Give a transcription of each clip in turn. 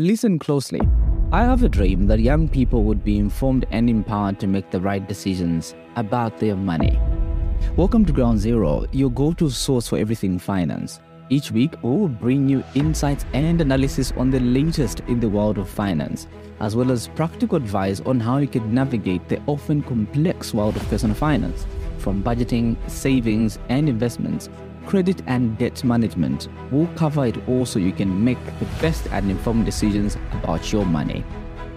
Listen closely. I have a dream that young people would be informed and empowered to make the right decisions about their money. Welcome to Ground Zero, your go to source for everything finance. Each week, we will bring you insights and analysis on the latest in the world of finance, as well as practical advice on how you can navigate the often complex world of personal finance, from budgeting, savings, and investments, credit and debt management. We'll cover it all so you can make the best and informed decisions about your money.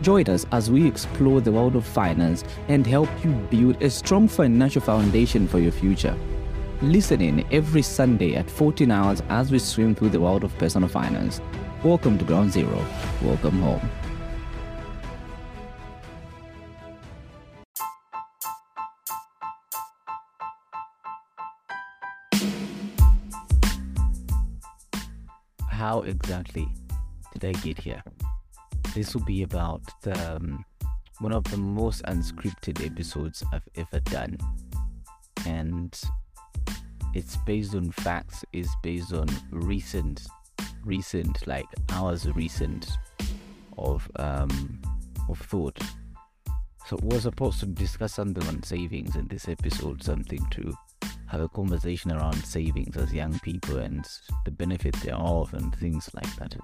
Join us as we explore the world of finance and help you build a strong financial foundation for your future. Listen in every Sunday at 14 hours as we swim through the world of personal finance. Welcome to Ground Zero. Welcome home. Exactly did I get here? This will be about um, one of the most unscripted episodes I've ever done. And it's based on facts, it's based on recent, recent, like hours recent of um, of thought. So we're supposed to discuss something on savings in this episode, something to have a conversation around savings as young people and the benefit thereof and things like that.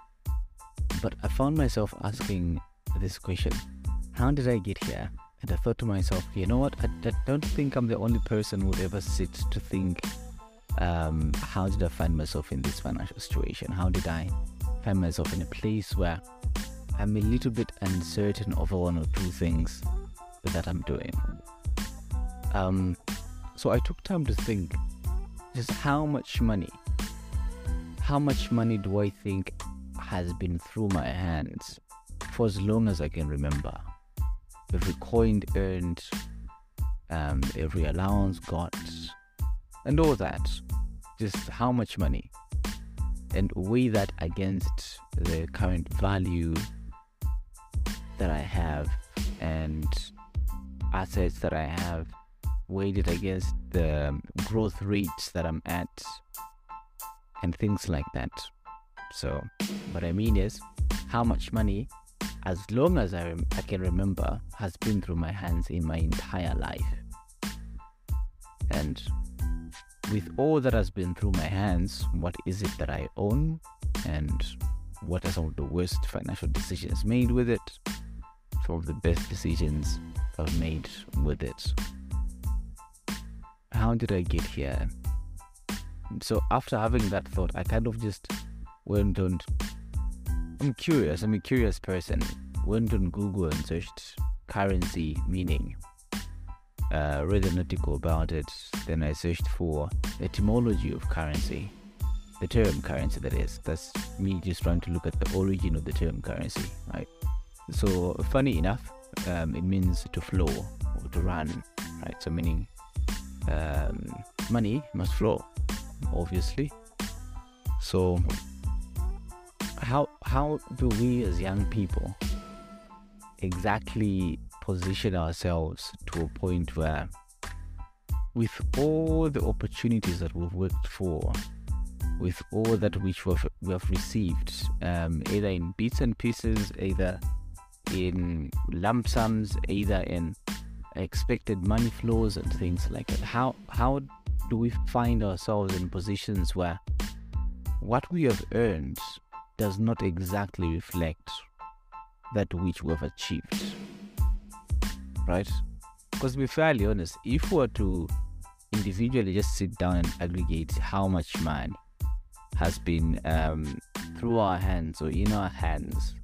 But I found myself asking this question How did I get here? And I thought to myself, you know what? I, I don't think I'm the only person who would ever sit to think, um, how did I find myself in this financial situation? How did I find myself in a place where I'm a little bit uncertain over one or two things that I'm doing? Um, so I took time to think just how much money, how much money do I think has been through my hands for as long as I can remember. Every coin earned, um, every allowance got, and all that. Just how much money, and weigh that against the current value that I have and assets that I have, weighed it against the growth rates that I'm at, and things like that. So, what I mean is, how much money, as long as I, I can remember, has been through my hands in my entire life. And with all that has been through my hands, what is it that I own? And what are some of the worst financial decisions made with it? Some of the best decisions I've made with it. How did I get here? So, after having that thought, I kind of just went on. I'm curious. I'm a curious person. Went on Google and searched currency meaning. Uh, read an article about it. Then I searched for etymology of currency, the term currency. That is. That's me just trying to look at the origin of the term currency. Right. So funny enough, um, it means to flow or to run. Right. So meaning um, money must flow, obviously. So how how do we as young people exactly position ourselves to a point where with all the opportunities that we've worked for with all that which we've, we have received um, either in bits and pieces either in lump sums either in expected money flows and things like that how how do we find ourselves in positions where what we have earned does not exactly reflect that which we have achieved. Right? Because to be fairly honest, if we were to individually just sit down and aggregate how much money has been um, through our hands or in our hands,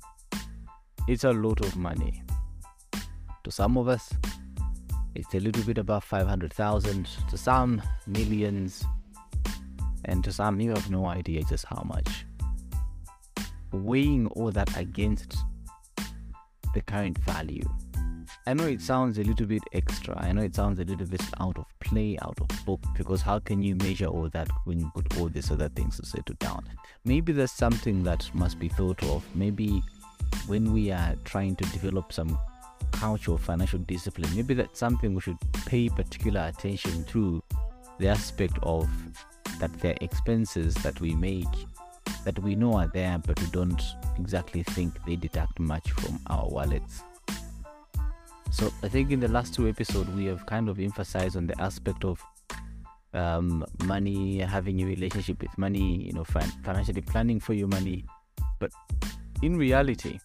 it's a lot of money. To some of us, it's a little bit above 500,000, to some, millions, and to some, you have no idea just how much weighing all that against the current value. I know it sounds a little bit extra. I know it sounds a little bit out of play, out of book, because how can you measure all that when you put all these other things to settle down? Maybe there's something that must be thought of. Maybe when we are trying to develop some culture of financial discipline, maybe that's something we should pay particular attention to the aspect of that the expenses that we make that we know are there, but we don't exactly think they deduct much from our wallets. So I think in the last two episodes, we have kind of emphasized on the aspect of um, money, having a relationship with money, you know, fin- financially planning for your money. But in reality,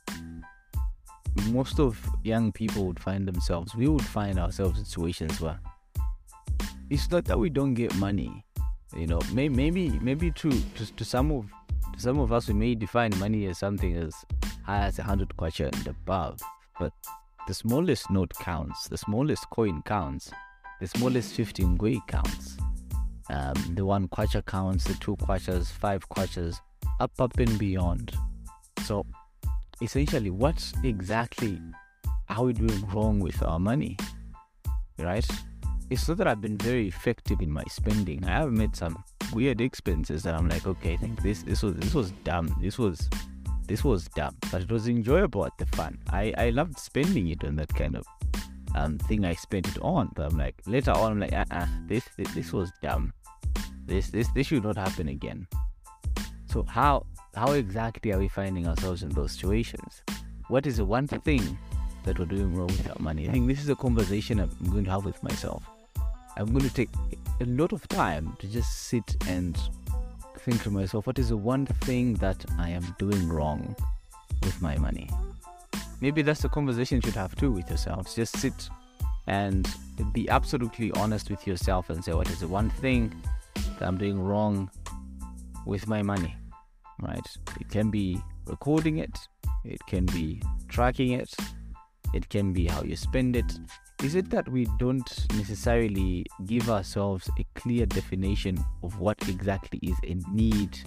most of young people would find themselves, we would find ourselves in situations where it's not that we don't get money, you know, may, maybe maybe to, to to some of to some of us we may define money as something as high as hundred kwacha and above, but the smallest note counts, the smallest coin counts, the smallest 15 ngwee counts. Um, the one kwacha counts, the two kwachas, five kwachas, up, up and beyond. So, essentially, what exactly are we doing wrong with our money? Right? It's not that I've been very effective in my spending. I have made some weird expenses that I'm like, okay, I think this this was this was dumb. This was this was dumb, but it was enjoyable at the fun. I I loved spending it on that kind of um thing I spent it on. But I'm like later on, I'm like, uh, uh this, this this was dumb. This this this should not happen again. So how how exactly are we finding ourselves in those situations? What is the one thing that we're doing wrong with our money? I think this is a conversation I'm going to have with myself. I'm going to take a lot of time to just sit and think to myself, what is the one thing that I am doing wrong with my money? Maybe that's the conversation you should have too with yourselves. Just sit and be absolutely honest with yourself and say, what is the one thing that I'm doing wrong with my money? Right? It can be recording it, it can be tracking it, it can be how you spend it, is it that we don't necessarily give ourselves a clear definition of what exactly is a need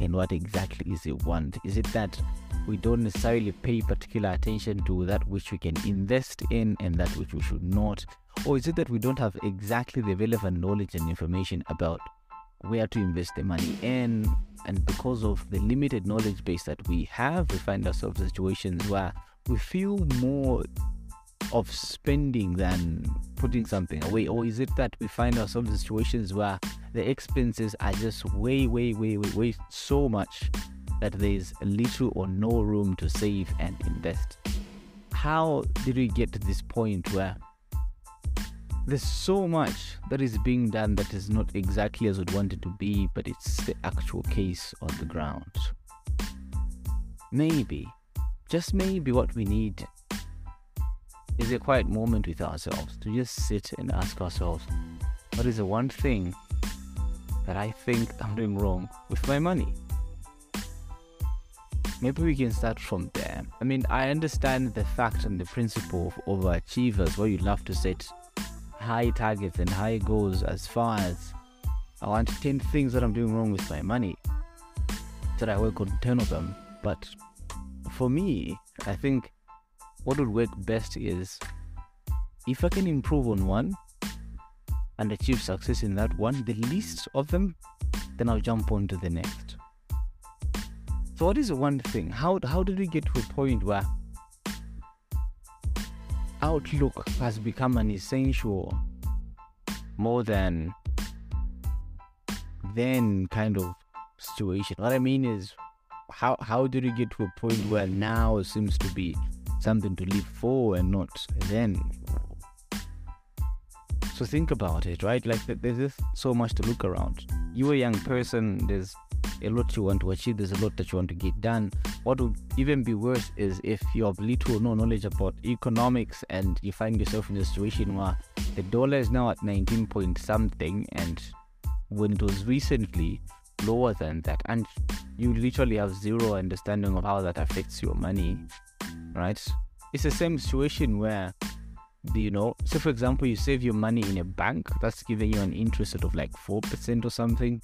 and what exactly is a want? Is it that we don't necessarily pay particular attention to that which we can invest in and that which we should not? Or is it that we don't have exactly the relevant knowledge and information about where to invest the money in? And because of the limited knowledge base that we have, we find ourselves in situations where we feel more of spending than putting something away? Or is it that we find ourselves in situations where the expenses are just way, way, way, way, way so much that there's little or no room to save and invest? How did we get to this point where there's so much that is being done that is not exactly as we'd want it to be, but it's the actual case on the ground? Maybe, just maybe, what we need is a quiet moment with ourselves to just sit and ask ourselves, what is the one thing that I think I'm doing wrong with my money? Maybe we can start from there. I mean, I understand the fact and the principle of overachievers where you love to set high targets and high goals as far as I want 10 things that I'm doing wrong with my money. That I work on 10 of them. But for me, I think what would work best is if I can improve on one and achieve success in that one, the least of them, then I'll jump on to the next. So, what is one thing? How, how did we get to a point where Outlook has become an essential more than then kind of situation? What I mean is, how, how did we get to a point where now seems to be something to live for and not then. So think about it, right? Like there's just so much to look around. You're a young person, there's a lot you want to achieve, there's a lot that you want to get done. What would even be worse is if you have little or no knowledge about economics and you find yourself in a situation where the dollar is now at 19 point something and when it was recently lower than that and you literally have zero understanding of how that affects your money right? It's the same situation where, you know, so for example, you save your money in a bank that's giving you an interest of like 4% or something,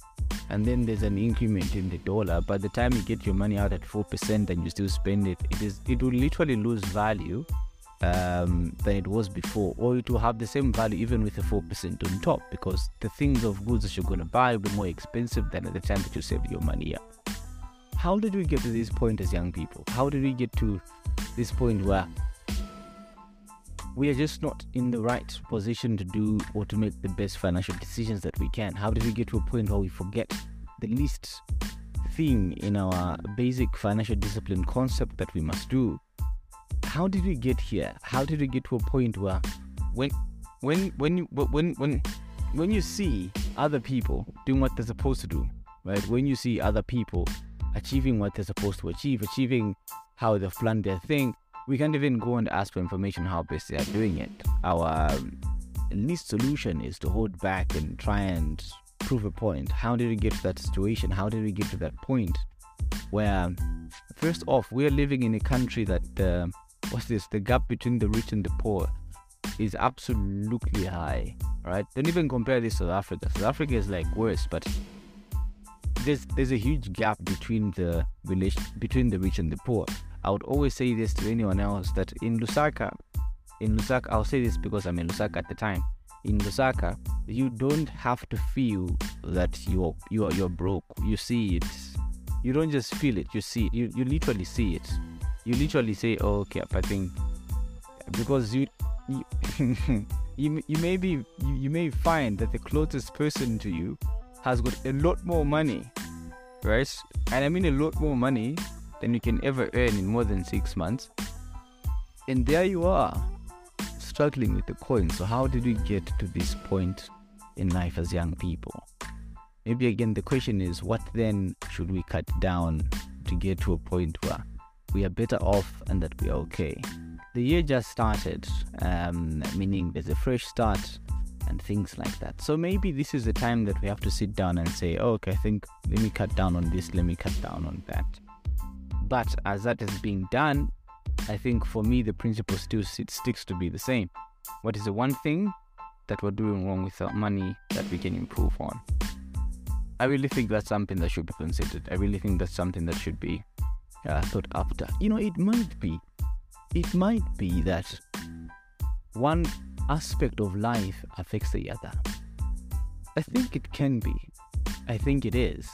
and then there's an increment in the dollar. By the time you get your money out at 4% and you still spend it, it is it will literally lose value um, than it was before, or it will have the same value even with the 4% on top because the things of goods that you're going to buy will be more expensive than at the time that you saved your money up. How did we get to this point as young people? How did we get to this point where we are just not in the right position to do or to make the best financial decisions that we can. How did we get to a point where we forget the least thing in our basic financial discipline concept that we must do. How did we get here? How did we get to a point where when when when you when when when you see other people doing what they're supposed to do, right? When you see other people achieving what they're supposed to achieve, achieving how they've planned their thing, we can't even go and ask for information how best they are doing it. Our um, least solution is to hold back and try and prove a point. How did we get to that situation? How did we get to that point where, first off, we are living in a country that uh, what's this? The gap between the rich and the poor is absolutely high, right? Don't even compare this to South Africa. South Africa is like worse, but there's there's a huge gap between the between the rich and the poor. I would always say this to anyone else that in Lusaka, in Lusaka, I'll say this because I'm in Lusaka at the time. In Lusaka, you don't have to feel that you're you're you're broke. You see it. You don't just feel it. You see it. You you literally see it. You literally say, oh, "Okay, I think," because you you you, you may be you, you may find that the closest person to you has got a lot more money, right? And I mean a lot more money than you can ever earn in more than six months. And there you are, struggling with the coin. So, how did we get to this point in life as young people? Maybe again, the question is what then should we cut down to get to a point where we are better off and that we are okay? The year just started, um, meaning there's a fresh start and things like that. So maybe this is the time that we have to sit down and say, oh, okay, I think let me cut down on this, let me cut down on that. But as that is being done, I think for me the principle still sticks to be the same. What is the one thing that we're doing wrong with our money that we can improve on? I really think that's something that should be considered. I really think that's something that should be uh, thought after. You know, it might be, it might be that one aspect of life affects the other. I think it can be. I think it is.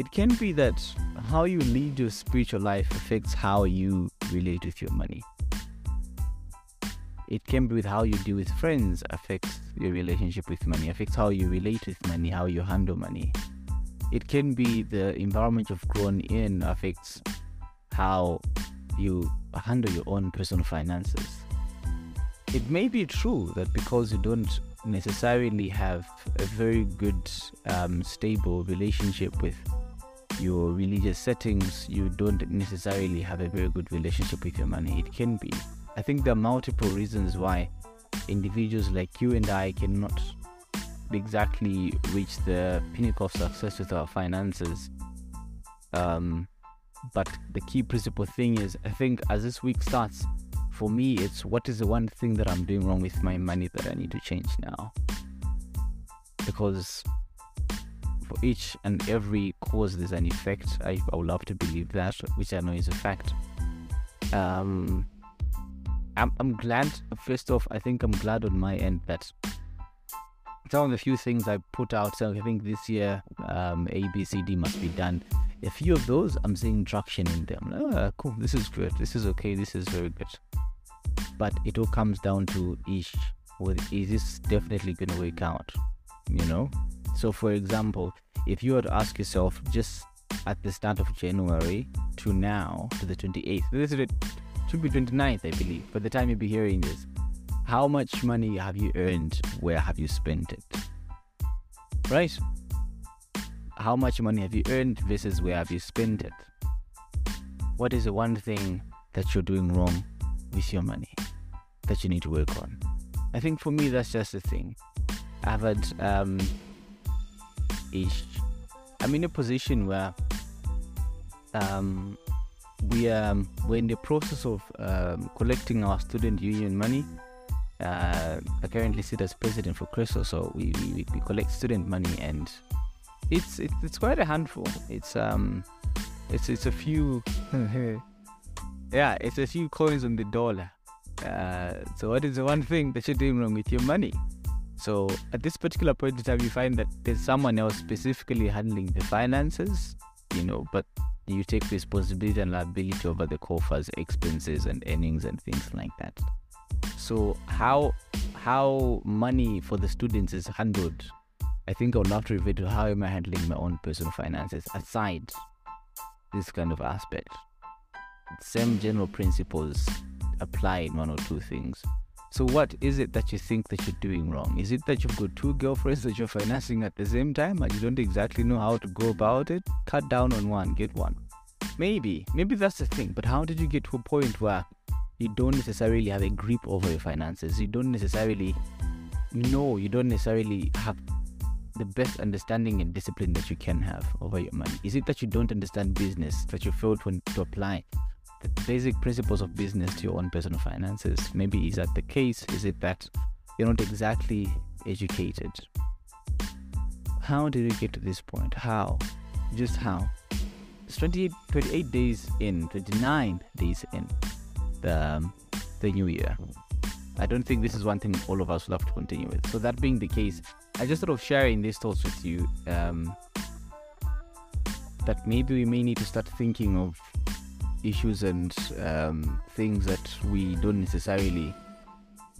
It can be that how you lead your spiritual life affects how you relate with your money. It can be with how you deal with friends affects your relationship with money, affects how you relate with money, how you handle money. It can be the environment you've grown in affects how you handle your own personal finances. It may be true that because you don't necessarily have a very good, um, stable relationship with your religious settings, you don't necessarily have a very good relationship with your money. It can be. I think there are multiple reasons why individuals like you and I cannot exactly reach the pinnacle of success with our finances. Um, but the key principle thing is, I think as this week starts, for me, it's what is the one thing that I'm doing wrong with my money that I need to change now? Because for each and every cause there's an effect. I, I would love to believe that, which I know is a fact. Um, I'm, I'm glad, first off, I think I'm glad on my end that some of the few things I put out, so I think this year um, A, B, C, D must be done. A few of those, I'm seeing traction in them. Oh, cool, this is good, this is okay, this is very good. But it all comes down to each. Well, is this definitely going to work out? You know? So, for example, if you were to ask yourself just at the start of January to now, to the 28th, this is it, should be 29th, I believe, by the time you'll be hearing this, how much money have you earned? Where have you spent it? Right? How much money have you earned versus where have you spent it? What is the one thing that you're doing wrong with your money that you need to work on? I think for me, that's just the thing. I've had um, I'm in a position where um, we um, we're in the process of um, collecting our student union money. Uh, I currently sit as president for CRESO, so we, we, we collect student money, and it's it's, it's quite a handful. It's um it's it's a few yeah it's a few coins on the dollar. Uh, so what is the one thing that you're doing wrong with your money? So at this particular point in time, you find that there's someone else specifically handling the finances, you know, but you take responsibility and liability over the coffers, expenses and earnings and things like that. So how how money for the students is handled, I think I would love to revert to how am I handling my own personal finances aside this kind of aspect. Same general principles apply in one or two things. So, what is it that you think that you're doing wrong? Is it that you've got two girlfriends that you're financing at the same time and you don't exactly know how to go about it? Cut down on one, get one. Maybe, maybe that's the thing. But how did you get to a point where you don't necessarily have a grip over your finances? You don't necessarily know, you don't necessarily have the best understanding and discipline that you can have over your money? Is it that you don't understand business, that you failed to, to apply the basic principles of business to your own personal finances? Maybe is that the case? Is it that you're not exactly educated? How did you get to this point? How? Just how? It's 28, 28 days in, 29 days in the, um, the new year. I don't think this is one thing all of us will have to continue with. So, that being the case, I just sort of sharing these thoughts with you um, that maybe we may need to start thinking of issues and um, things that we don't necessarily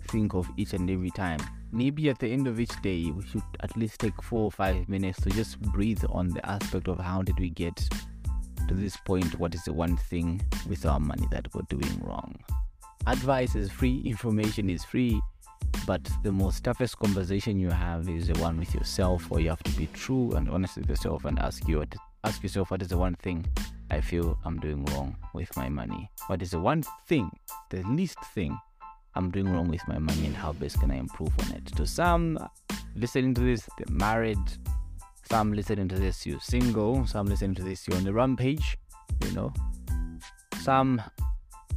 think of each and every time. Maybe at the end of each day, we should at least take four or five minutes to just breathe on the aspect of how did we get to this point? What is the one thing with our money that we're doing wrong? Advice is free, information is free, but the most toughest conversation you have is the one with yourself, where you have to be true and honest with yourself and ask you ask yourself what is the one thing I feel I'm doing wrong with my money. What is the one thing, the least thing I'm doing wrong with my money, and how best can I improve on it? To some listening to this, they're married. Some listening to this, you're single. Some listening to this, you're on the rampage. You know, some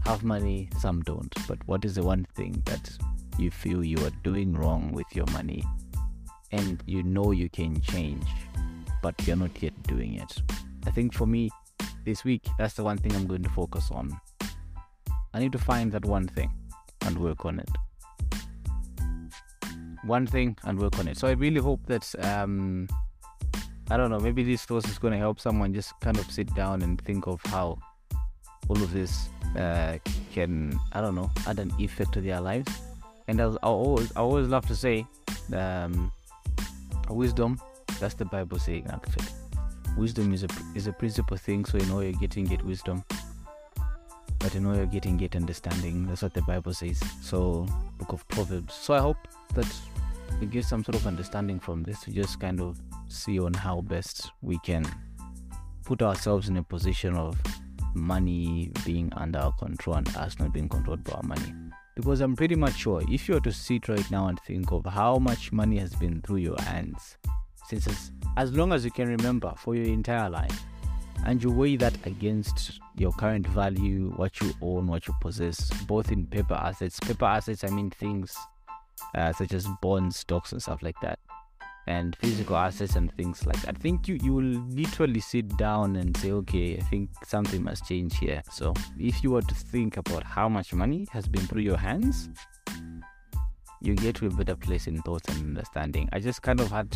have money, some don't. But what is the one thing that you feel you are doing wrong with your money and you know you can change, but you're not yet doing it. I think for me, this week, that's the one thing I'm going to focus on. I need to find that one thing and work on it. One thing and work on it. So I really hope that um, I don't know, maybe this course is going to help someone just kind of sit down and think of how all of this uh, can, I don't know, add an effect to their lives and I, always I always love to say um, wisdom that's the bible saying actually wisdom is a is a principal thing so you know you're getting get wisdom. But you know you're getting get understanding. That's what the bible says. So book of proverbs. So i hope that you get some sort of understanding from this to just kind of see on how best we can put ourselves in a position of money being under our control and us not being controlled by our money. Because I'm pretty much sure if you were to sit right now and think of how much money has been through your hands since as, long as you can remember for your entire life, and you weigh that against your current value, what you own, what you possess, both in paper assets. Paper assets, I mean things uh, such as bonds, stocks, and stuff like that and physical assets and things like that. I think you, you will literally sit down and say, okay, I think something must change here. So if you were to think about how much money has been through your hands, you get to a better place in thoughts and understanding. I just kind of had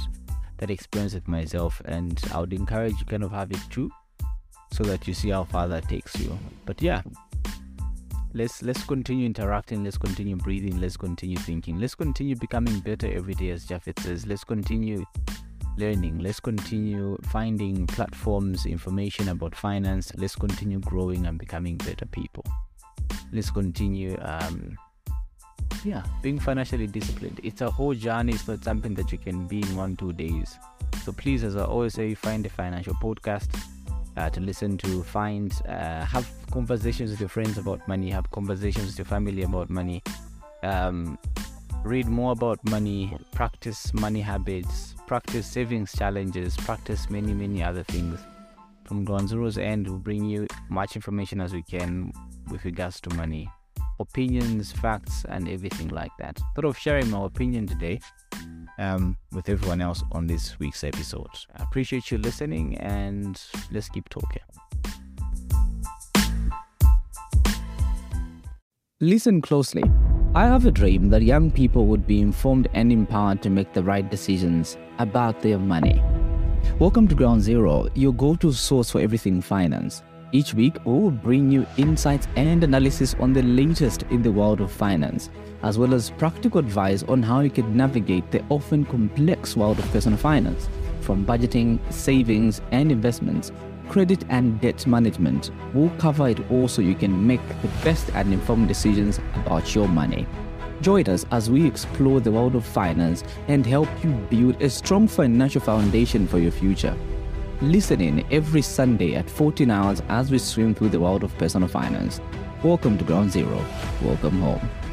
that experience with myself and I would encourage you kind of have it too so that you see how far that takes you. But yeah, let's let's continue interacting let's continue breathing let's continue thinking let's continue becoming better every day as Japheth says let's continue learning let's continue finding platforms information about finance let's continue growing and becoming better people let's continue um, yeah being financially disciplined. It's a whole journey. It's not something that you can be in one two days. So please as i always say find a financial podcast uh, to listen to, find, uh, have conversations with your friends about money, have conversations with your family about money, um, read more about money, practice money habits, practice savings challenges, practice many, many other things. From Ground Zero's end, we'll bring you much information as we can with regards to money, opinions, facts, and everything like that. Thought of sharing my opinion today um, with everyone else on this week's episode. I appreciate you listening and let's keep talking. Listen closely. I have a dream that young people would be informed and empowered to make the right decisions about their money. Welcome to Ground Zero, your go to source for everything finance. Each week, we'll bring you insights and analysis on the latest in the world of finance, as well as practical advice on how you can navigate the often complex world of personal finance, from budgeting, savings, and investments, credit and debt management. We'll cover it all so you can make the best and informed decisions about your money. Join us as we explore the world of finance and help you build a strong financial foundation for your future. Listen in every Sunday at 14 hours as we swim through the world of personal finance. Welcome to Ground Zero. Welcome home.